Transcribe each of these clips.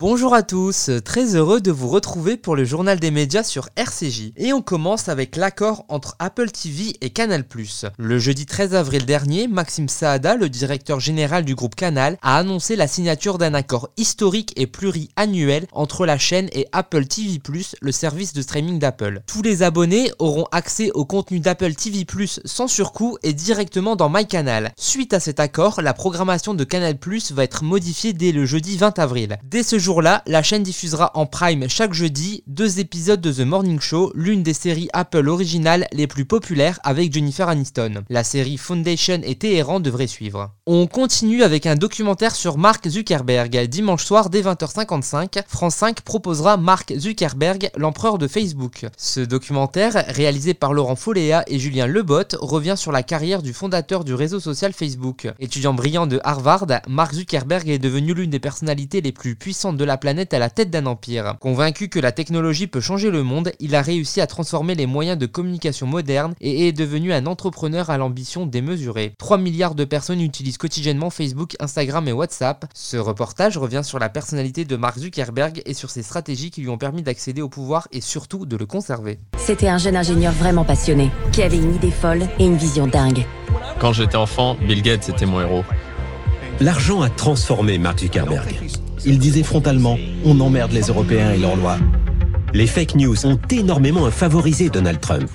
Bonjour à tous, très heureux de vous retrouver pour le journal des médias sur RCJ. Et on commence avec l'accord entre Apple TV et Canal+. Le jeudi 13 avril dernier, Maxime Saada, le directeur général du groupe Canal, a annoncé la signature d'un accord historique et pluriannuel entre la chaîne et Apple TV+, le service de streaming d'Apple. Tous les abonnés auront accès au contenu d'Apple TV+, sans surcoût et directement dans MyCanal. Suite à cet accord, la programmation de Canal+, va être modifiée dès le jeudi 20 avril. Dès ce jour là la chaîne diffusera en prime chaque jeudi deux épisodes de The Morning Show, l'une des séries Apple originales les plus populaires avec Jennifer Aniston. La série Foundation et Téhéran devraient suivre. On continue avec un documentaire sur Mark Zuckerberg. Dimanche soir dès 20h55, France 5 proposera Mark Zuckerberg, l'empereur de Facebook. Ce documentaire, réalisé par Laurent Folléa et Julien Lebot, revient sur la carrière du fondateur du réseau social Facebook. Étudiant brillant de Harvard, Mark Zuckerberg est devenu l'une des personnalités les plus puissantes de la planète à la tête d'un empire. Convaincu que la technologie peut changer le monde, il a réussi à transformer les moyens de communication modernes et est devenu un entrepreneur à l'ambition démesurée. 3 milliards de personnes utilisent quotidiennement Facebook, Instagram et WhatsApp. Ce reportage revient sur la personnalité de Mark Zuckerberg et sur ses stratégies qui lui ont permis d'accéder au pouvoir et surtout de le conserver. C'était un jeune ingénieur vraiment passionné, qui avait une idée folle et une vision dingue. Quand j'étais enfant, Bill Gates était mon héros. L'argent a transformé Mark Zuckerberg. Il disait frontalement On emmerde les Européens et leurs lois. Les fake news ont énormément favorisé Donald Trump.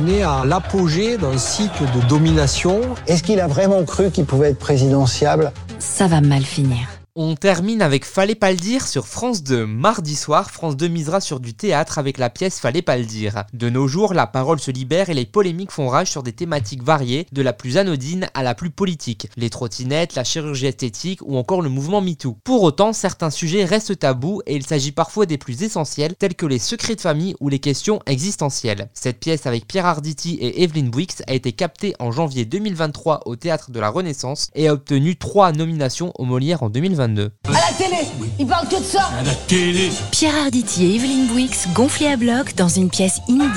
On est à l'apogée d'un cycle de domination. Est-ce qu'il a vraiment cru qu'il pouvait être présidentiable? Ça va mal finir. On termine avec Fallait pas le dire sur France 2. Mardi soir, France 2 misera sur du théâtre avec la pièce Fallait pas le dire. De nos jours, la parole se libère et les polémiques font rage sur des thématiques variées, de la plus anodine à la plus politique. Les trottinettes, la chirurgie esthétique ou encore le mouvement MeToo. Pour autant, certains sujets restent tabous et il s'agit parfois des plus essentiels tels que les secrets de famille ou les questions existentielles. Cette pièce avec Pierre Arditi et Evelyn Bouix a été captée en janvier 2023 au théâtre de la Renaissance et a obtenu trois nominations au Molière en 2022. À la télé Il parle que de ça. À la télé. Pierre Arditi et Evelyn Bouix gonflés à bloc dans une pièce inédite.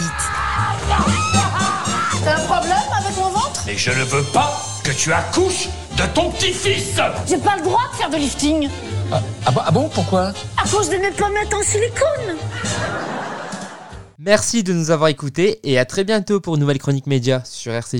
T'as un problème avec mon ventre? Mais je ne veux pas que tu accouches de ton petit-fils. J'ai pas le droit de faire de lifting. Ah, ah bon, ah bon Pourquoi? À cause de mes pommettes en silicone. Merci de nous avoir écoutés et à très bientôt pour une nouvelle chronique média sur RCJ.